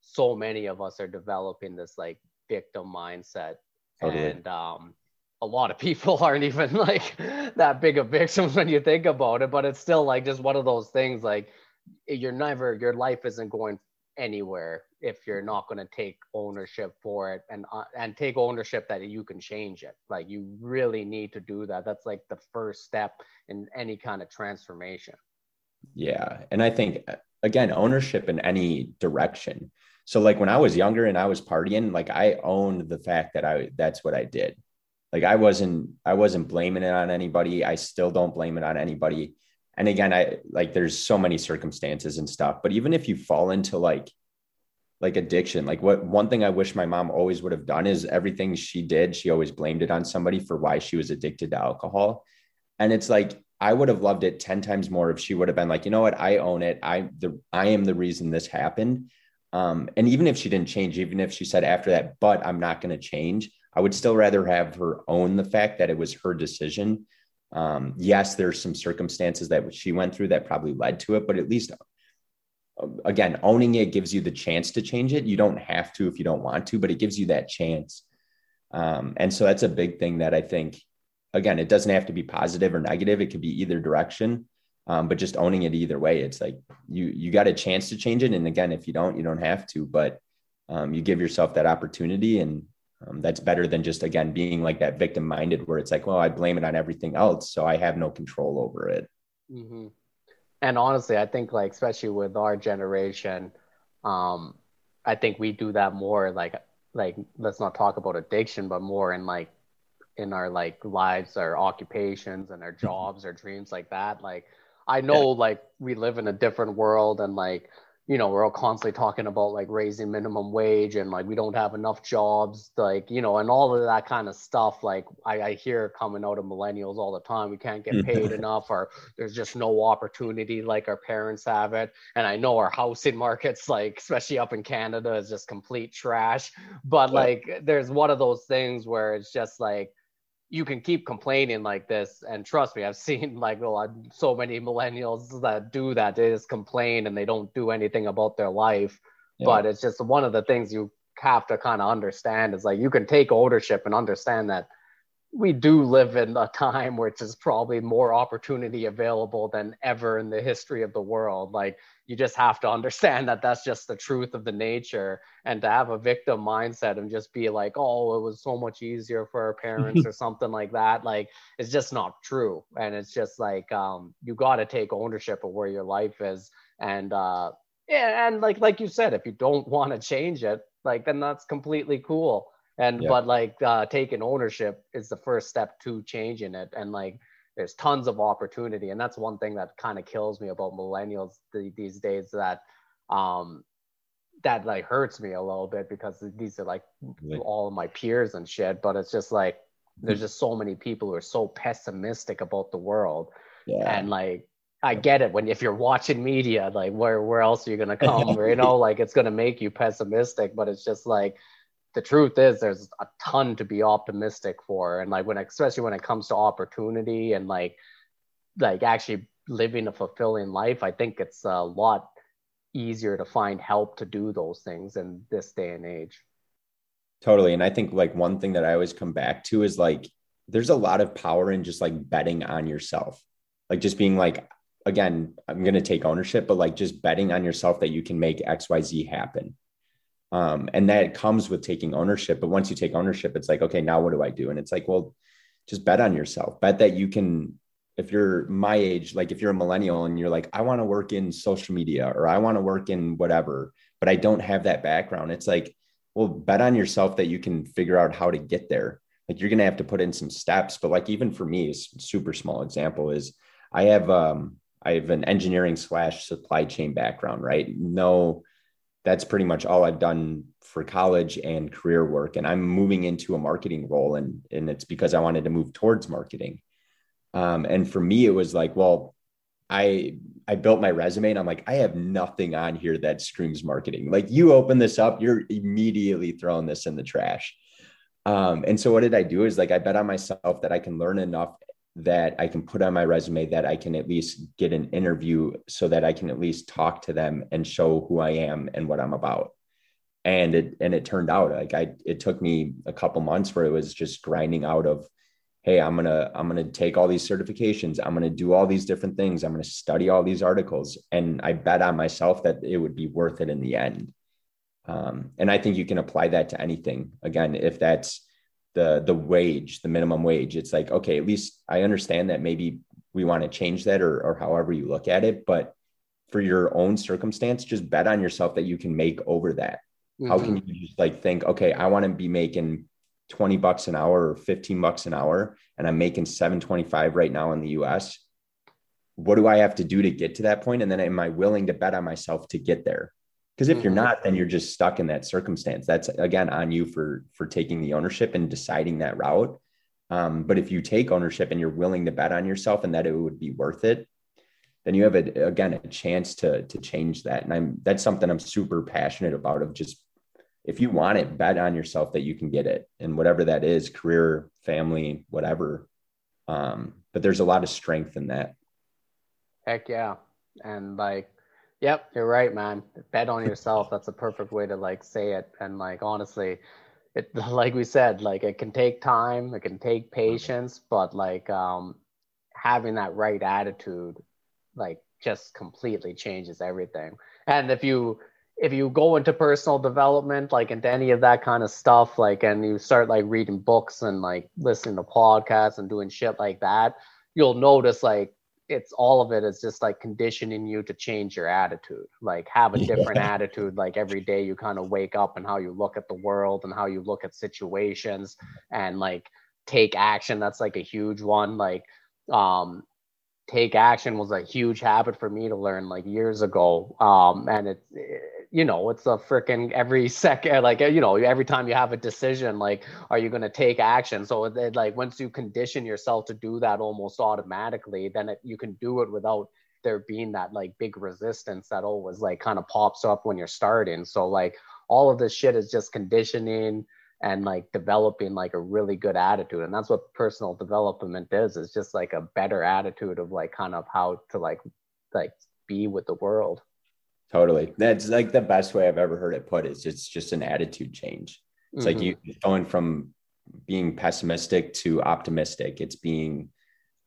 so many of us are developing this like victim mindset. Totally. and um a lot of people (laughs) aren't even like that big of victims when you think about it but it's still like just one of those things like you're never your life isn't going anywhere if you're not going to take ownership for it and uh, and take ownership that you can change it. Like you really need to do that. That's like the first step in any kind of transformation. Yeah and i think again ownership in any direction. So like when i was younger and i was partying like i owned the fact that i that's what i did like I wasn't I wasn't blaming it on anybody. I still don't blame it on anybody. And again, I like there's so many circumstances and stuff, but even if you fall into like like addiction, like what one thing I wish my mom always would have done is everything she did, she always blamed it on somebody for why she was addicted to alcohol. And it's like I would have loved it 10 times more if she would have been like, you know what, I own it. I the I am the reason this happened. Um, and even if she didn't change, even if she said after that, but I'm not going to change, I would still rather have her own the fact that it was her decision. Um, yes, there's some circumstances that she went through that probably led to it, but at least again, owning it gives you the chance to change it. You don't have to if you don't want to, but it gives you that chance. Um, and so that's a big thing that I think, again, it doesn't have to be positive or negative. It could be either direction. Um, but just owning it either way, it's like you you got a chance to change it. And again, if you don't, you don't have to. But um, you give yourself that opportunity, and um, that's better than just again being like that victim minded where it's like well i blame it on everything else so i have no control over it mm-hmm. and honestly, I think like especially with our generation, um, I think we do that more like like let's not talk about addiction, but more in like in our like lives, our occupations and our mm-hmm. jobs, our dreams like that. Like I know yeah. like we live in a different world and like you know, we're all constantly talking about like raising minimum wage and like we don't have enough jobs, like, you know, and all of that kind of stuff. Like I, I hear coming out of millennials all the time, we can't get paid mm-hmm. enough or there's just no opportunity like our parents have it. And I know our housing (laughs) markets, like, especially up in Canada, is just complete trash. But like, there's one of those things where it's just like, you can keep complaining like this and trust me i've (laughs) seen like well, so many millennials that do that they just complain and they don't do anything about their life yeah. but it's just one of the things you have to kind of understand is like you can take ownership and understand that we do live in a time which is probably more opportunity available than ever in the history of the world. Like you just have to understand that that's just the truth of the nature. And to have a victim mindset and just be like oh it was so much easier for our parents (laughs) or something like that like it's just not true. And it's just like um, you got to take ownership of where your life is. And uh yeah and like like you said if you don't want to change it like then that's completely cool and yeah. but like uh taking ownership is the first step to changing it and like there's tons of opportunity and that's one thing that kind of kills me about millennials th- these days that um that like hurts me a little bit because these are like all of my peers and shit but it's just like there's just so many people who are so pessimistic about the world yeah. and like I get it when if you're watching media, like where where else are you gonna (laughs) come? or, you know, like it's gonna make you pessimistic, but it's just like the truth is there's a ton to be optimistic for. And like when especially when it comes to opportunity and like like actually living a fulfilling life i think it's a lot easier to find help to do those things in this day and age. Totally. And i think like one thing that i always come back to is like there's a lot of power in just like betting on yourself. Like just being like again i'm going to take ownership but like just betting on yourself that you can make xyz happen um, and that comes with taking ownership. But once you take ownership, it's like, okay, now what do I do? And it's like, well, just bet on yourself. Bet that you can, if you're my age, like if you're a millennial and you're like, I want to work in social media or I want to work in whatever, but I don't have that background. It's like, well, bet on yourself that you can figure out how to get there. Like you're going to have to put in some steps. But like even for me, a super small example is I have um I have an engineering slash supply chain background, right? No that's pretty much all I've done for college and career work. And I'm moving into a marketing role, and and it's because I wanted to move towards marketing. Um, and for me, it was like, well, I I built my resume, and I'm like, I have nothing on here that screams marketing. Like you open this up, you're immediately throwing this in the trash. Um, and so what did I do is like I bet on myself that I can learn enough that I can put on my resume that I can at least get an interview so that I can at least talk to them and show who I am and what I'm about. And it and it turned out like I it took me a couple months where it was just grinding out of hey, I'm going to I'm going to take all these certifications, I'm going to do all these different things, I'm going to study all these articles and I bet on myself that it would be worth it in the end. Um, and I think you can apply that to anything. Again, if that's the the wage, the minimum wage. It's like, okay, at least I understand that maybe we want to change that or or however you look at it, but for your own circumstance, just bet on yourself that you can make over that. Mm-hmm. How can you just like think, okay, I want to be making 20 bucks an hour or 15 bucks an hour and I'm making 725 right now in the US. What do I have to do to get to that point? And then am I willing to bet on myself to get there? Because if mm-hmm. you're not then you're just stuck in that circumstance. That's again on you for for taking the ownership and deciding that route. Um, but if you take ownership and you're willing to bet on yourself and that it would be worth it then you have a, again a chance to to change that. And i'm that's something i'm super passionate about of just if you want it bet on yourself that you can get it and whatever that is career family whatever. Um, but there's a lot of strength in that. Heck yeah. And like Yep, you're right, man. Bet on yourself. That's a perfect way to like say it. And like honestly, it (laughs) like we said, like it can take time, it can take patience, but like um having that right attitude like just completely changes everything. And if you if you go into personal development, like into any of that kind of stuff, like and you start like reading books and like listening to podcasts and doing shit like that, you'll notice like it's all of it is just like conditioning you to change your attitude like have a different yeah. attitude like every day you kind of wake up and how you look at the world and how you look at situations and like take action that's like a huge one like um take action was a huge habit for me to learn like years ago. Um and it's it, you know it's a freaking every (laughs) second like you know every time you have a decision like are you going to take action? So it, like once you condition yourself to do that almost automatically then it, you can do it without there being that like big resistance that always like kind of pops up when you're starting. So like all of this shit is just conditioning and like developing like a really good attitude and that's what personal development is is just like a better attitude of like kind of how to like like be with the world. Totally. That's like the best way i've ever heard it put is it's just an attitude change. It's mm-hmm. like you going from being pessimistic to optimistic. It's being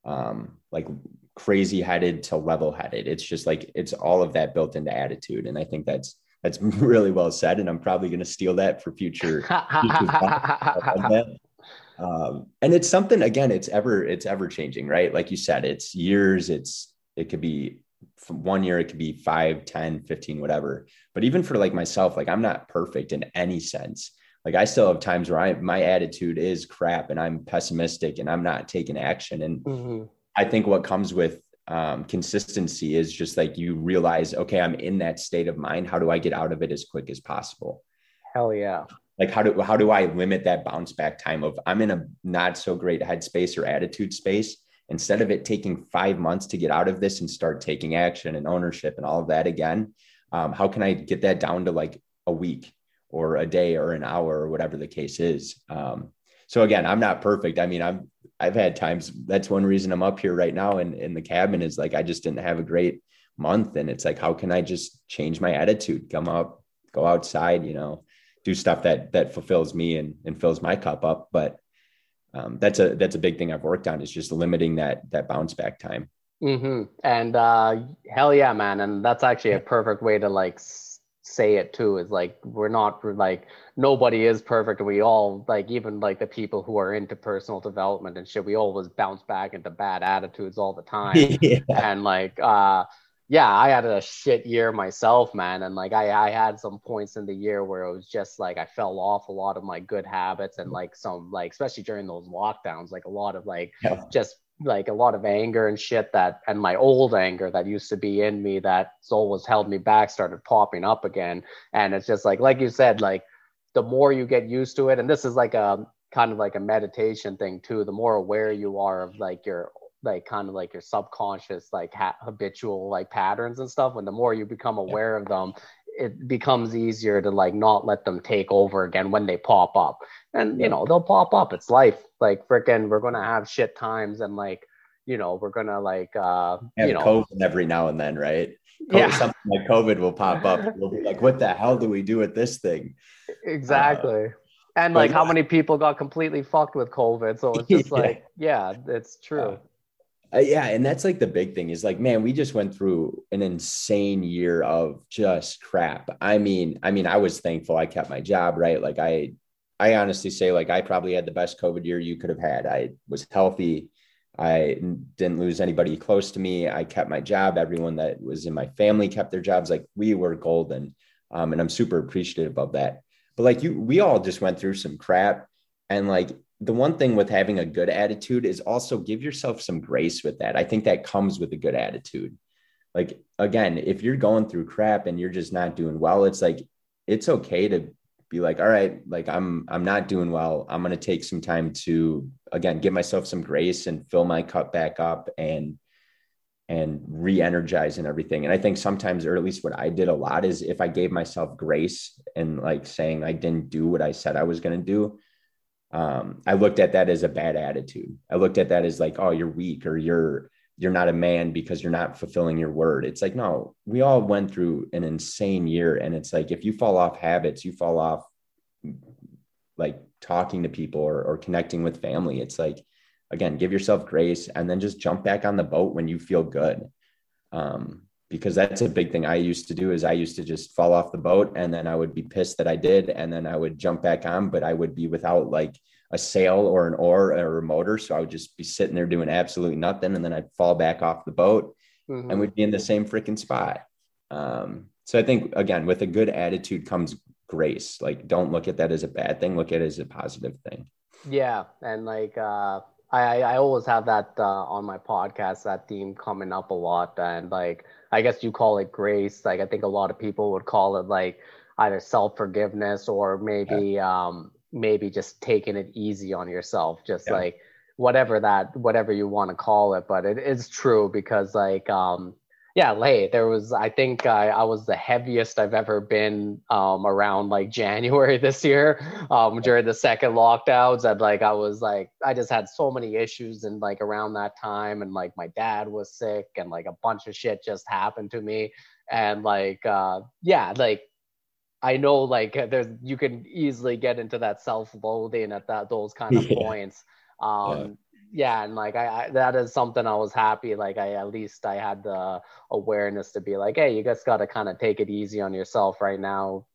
um like crazy headed to level headed it's just like it's all of that built into attitude and i think that's that's (laughs) really well said, and I'm probably going to steal that for future. (laughs) um, and it's something again. It's ever it's ever changing, right? Like you said, it's years. It's it could be from one year, it could be 5, 10, 15, whatever. But even for like myself, like I'm not perfect in any sense. Like I still have times where I my attitude is crap and I'm pessimistic and I'm not taking action. And mm-hmm. I think what comes with um, consistency is just like you realize, okay, I'm in that state of mind. How do I get out of it as quick as possible? Hell yeah. Like how do how do I limit that bounce back time of I'm in a not so great headspace or attitude space. Instead of it taking five months to get out of this and start taking action and ownership and all of that again, um, how can I get that down to like a week or a day or an hour or whatever the case is? Um, so again, I'm not perfect. I mean, I'm I've had times that's one reason I'm up here right now in, in the cabin is like I just didn't have a great month. And it's like, how can I just change my attitude? Come up, go outside, you know, do stuff that that fulfills me and, and fills my cup up. But um, that's a that's a big thing I've worked on is just limiting that that bounce back time. Mm-hmm. And uh, hell yeah, man! And that's actually a perfect way to like say it too is like we're not like nobody is perfect we all like even like the people who are into personal development and shit we always bounce back into bad attitudes all the (laughs) time yeah. and like uh yeah i had a shit year myself man and like i i had some points in the year where it was just like i fell off a lot of my good habits and like some like especially during those lockdowns like a lot of like yeah. just like a lot of anger and shit that and my old anger that used to be in me that always held me back started popping up again. And it's just like like you said like the more you get used to it and this is like a kind of like a meditation thing too the more aware you are of like your like kind of like your subconscious like ha- habitual like patterns and stuff and the more you become aware of them it becomes easier to like not let them take over again when they pop up. And you know they'll pop up. It's life. Like freaking we're gonna have shit times and like you know we're gonna like uh you know. COVID every now and then right? COVID, yeah. something like covid will pop up. (laughs) We'll be like what the hell do we do with this thing? Exactly. Uh, and like how many people got completely fucked with covid? So it's just (laughs) yeah. like yeah it's true uh, yeah and that's like the big thing is like man we just went through an insane year of just crap i mean i mean i was thankful i kept my job right like i I honestly say like I probably had the best COVID year you could have had. I was healthy. I didn't lose anybody close to me. I kept my job. Everyone that was in my family kept their jobs. Like we were golden. Um, and I'm super appreciative of that. But like you, we all just went through some crap. And like the one thing with having a good attitude is also give yourself some grace with that. I think that comes with a good attitude. Like again, if you're going through crap and you're just not doing well, it's like it's okay to be like all right like i'm i'm not doing well i'm to take some time to again give myself some grace and fill my cup back up and and re-energize and everything and i think sometimes or at least what i did a lot is if i gave myself grace and like saying i didn't do what i said i was to do um, i looked at that as a bad attitude i looked at that as like oh you're weak or you're you're not a man because you're not fulfilling your word. It's like, no, we all went through an insane year. And it's like, if you fall off habits, you fall off like talking to people or, or connecting with family. It's like, again, give yourself grace and then just jump back on the boat when you feel good. Um, because that's a big thing I used to do is I used to just fall off the boat and then I would be pissed that I did. And then I would jump back on, but I would be without like a sail or an oar or a motor. So I would just be sitting there doing absolutely nothing. And then I'd fall back off the boat mm-hmm. and we'd be in the same freaking spot. Um, so I think again, with a good attitude comes grace. Like don't look at that as a bad thing. Look at it as a positive thing. Yeah. And like, uh, I, I always have that uh, on my podcast, that theme coming up a lot. And like, I guess you call it grace. Like, I think a lot of people would call it like either self forgiveness or maybe, yeah. um, maybe just taking it easy on yourself. Just yeah. like whatever that, whatever you want to call it. But it is true because like, um, yeah, late. There was, I think I, I was the heaviest I've ever been um, around like (laughs) January this year um, during the second lockdowns. And like, I was like, I just had so many issues and like around that time. And like, my dad was sick and like a bunch of shit just happened to me. And like, uh, yeah, like, I know like there's, you can easily get into that self loathing at that, those kind of (laughs) yeah. points. Um, yeah yeah and like I, I, that is something i was happy like i at least i had the awareness to be like hey you guys got to kind of take it easy on yourself right now.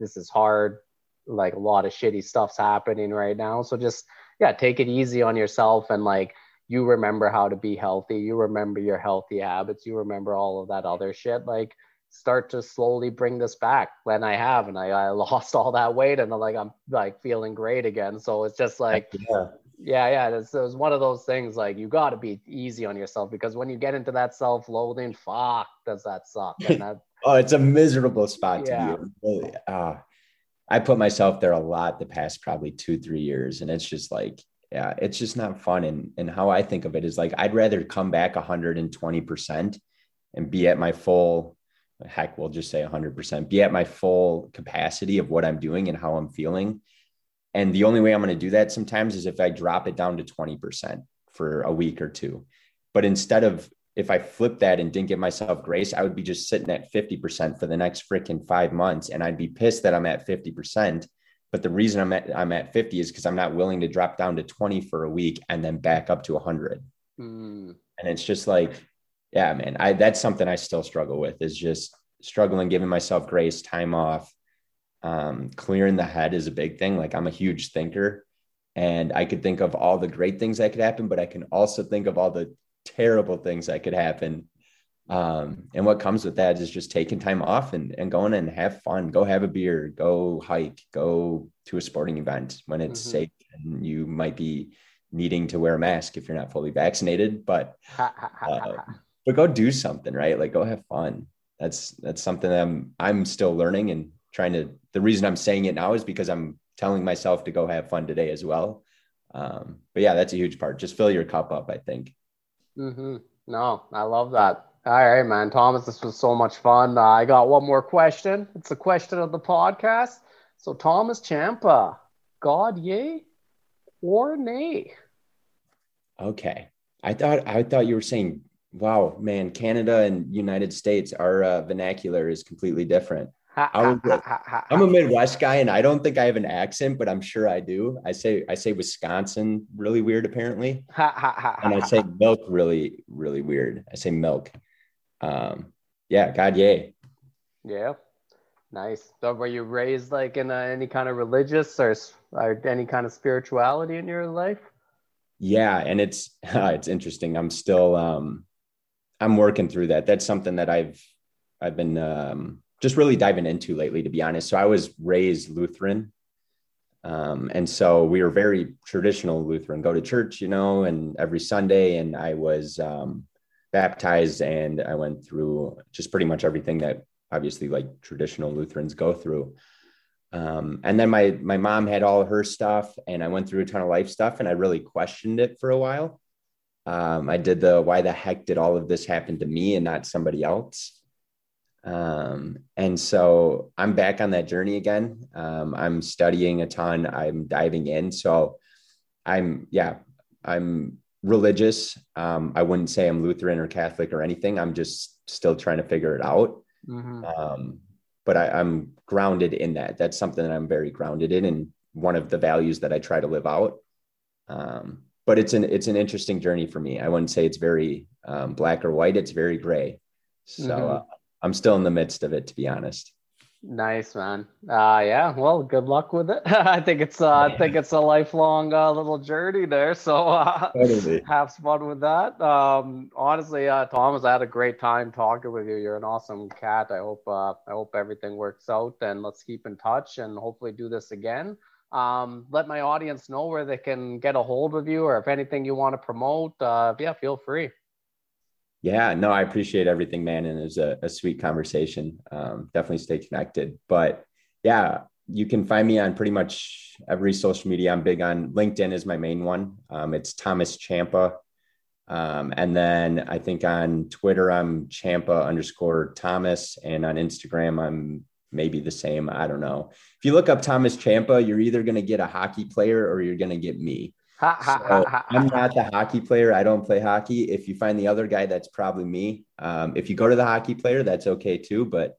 This is hard. Like a lot of shitty stuff's happening right now. So just yeah take it easy on yourself and like you remember how to be healthy. You remember your healthy habits. You remember all of that other shit. Like start to slowly bring this back. When i have and i, I (laughs) lost all that weight and I'm like i'm like feeling great again. So it's just like yeah yeah, yeah. It's, it's one of those things like you got to be easy on yourself because when you get into that self loathing, fuck, does that suck? That, (laughs) oh, it's a miserable spot yeah. to be. Really, uh, I put myself there a lot the past probably two, three years. And it's just like, yeah, it's just not fun. And, and how I think of it is like, I'd rather come back 120% and be at my full, heck, we'll just say 100%, be at my full capacity of what I'm doing and how I'm feeling and the only way I'm going to do that sometimes is if I drop it down to 20% for a week or two. But instead of if I flip that and didn't give myself grace, I would be just sitting at 50% for the next freaking five months. And I'd be pissed that I'm at 50%. But the reason I'm at I'm at 50 is because I'm not willing to drop down to 20 for a week and then back up to 100. Mm. And it's just like, yeah, man, I that's something I still struggle with is just struggling giving myself grace, time off, um, clearing the head is a big thing. Like I'm a huge thinker and I could think of all the great things that could happen, but I can also think of all the terrible things that could happen. Um, and what comes with that is just taking time off and, and going and have fun, go have a beer, go hike, go to a sporting event when it's mm-hmm. safe and you might be needing to wear a mask if you're not fully vaccinated, but, uh, but go do something, right? Like go have fun. That's, that's something that I'm, I'm still learning and trying to the reason i'm saying it now is because i'm telling myself to go have fun today as well. Um, but yeah that's a huge part. Just fill your cup up i think. Mm-hmm. no i love that. All right man thomas this was so much fun. Uh, i got one more question. It's a question of the podcast. So thomas champa god yay or nay? Okay. I thought i thought you were saying wow man canada and united states our uh, vernacular is completely different I am a Midwest guy, and I don't think I have an accent, but I'm sure I do. I say I say Wisconsin really weird, apparently, and I say milk really really weird. I say milk. Um, yeah, God, yay. Yeah, nice. So, were you raised like in any kind of religious or, or any kind of spirituality in your life? Yeah, and it's uh, (laughs) it's interesting. I'm still um, I'm working through that. That's something that I've I've been um, just really diving into lately, to be honest. So I was raised Lutheran. Um, and so we were very traditional Lutheran, go to church, you know, and every Sunday. And I was um, baptized and I went through just pretty much everything that obviously like traditional Lutherans go through. Um, and then my my mom had all her stuff, and I went through a ton of life stuff, and I really questioned it for a while. Um, I did the why the heck did all of this happen to me and not somebody else? Um, and so I'm back on that journey again. Um, I'm studying a ton. I'm diving in. So I'm, yeah, I'm religious. Um, I wouldn't say I'm Lutheran or Catholic or anything. I'm just still trying to figure it out. Mm-hmm. Um, but I, I'm grounded in that. That's something that I'm very grounded in, and one of the values that I try to live out. Um, but it's an it's an interesting journey for me. I wouldn't say it's very um, black or white. It's very gray. So mm-hmm. uh, I'm still in the midst of it, to be honest. Nice man. Uh yeah, well, good luck with it. (laughs) I think it's uh I think it's a lifelong uh, little journey there. So uh totally. (laughs) have fun with that. Um honestly, uh Thomas, I had a great time talking with you. You're an awesome cat. I hope uh I hope everything works out and let's keep in touch and hopefully do this again. Um let my audience know where they can get a hold of you or if anything you want to promote, uh yeah, feel free. Yeah, no, I appreciate everything, man. And it was a, a sweet conversation. Um, definitely stay connected. But yeah, you can find me on pretty much every social media. I'm big on LinkedIn is my main one. Um, it's Thomas Champa. Um, and then I think on Twitter, I'm Champa underscore Thomas. And on Instagram, I'm maybe the same. I don't know. If you look up Thomas Champa, you're either going to get a hockey player or you're going to get me so I'm not the hockey player. I don't play hockey. If you find the other guy, that's probably me. Um, if you go to the hockey player, that's okay too. But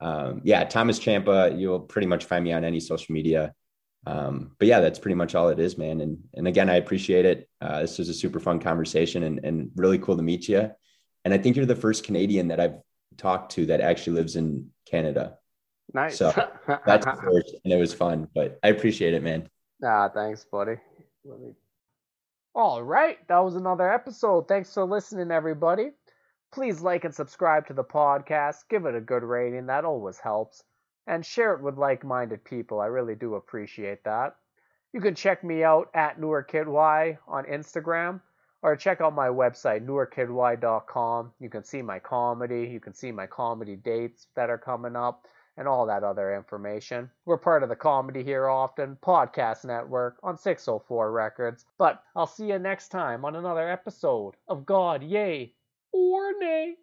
um, yeah, Thomas Champa, you'll pretty much find me on any social media. Um, but yeah, that's pretty much all it is, man. And and again, I appreciate it. Uh, this was a super fun conversation and and really cool to meet you. And I think you're the first Canadian that I've talked to that actually lives in Canada. Nice. So (laughs) that's first, and it was fun. But I appreciate it, man. Ah, thanks, buddy. All right, that was another episode. Thanks for listening, everybody. Please like and subscribe to the podcast. Give it a good rating, that always helps. And share it with like minded people. I really do appreciate that. You can check me out at NewerKidY on Instagram or check out my website, newerkidy.com. You can see my comedy, you can see my comedy dates that are coming up and all that other information. We're part of the Comedy Here Often podcast network on 604 Records. But I'll see you next time on another episode of God, Yay or Nay.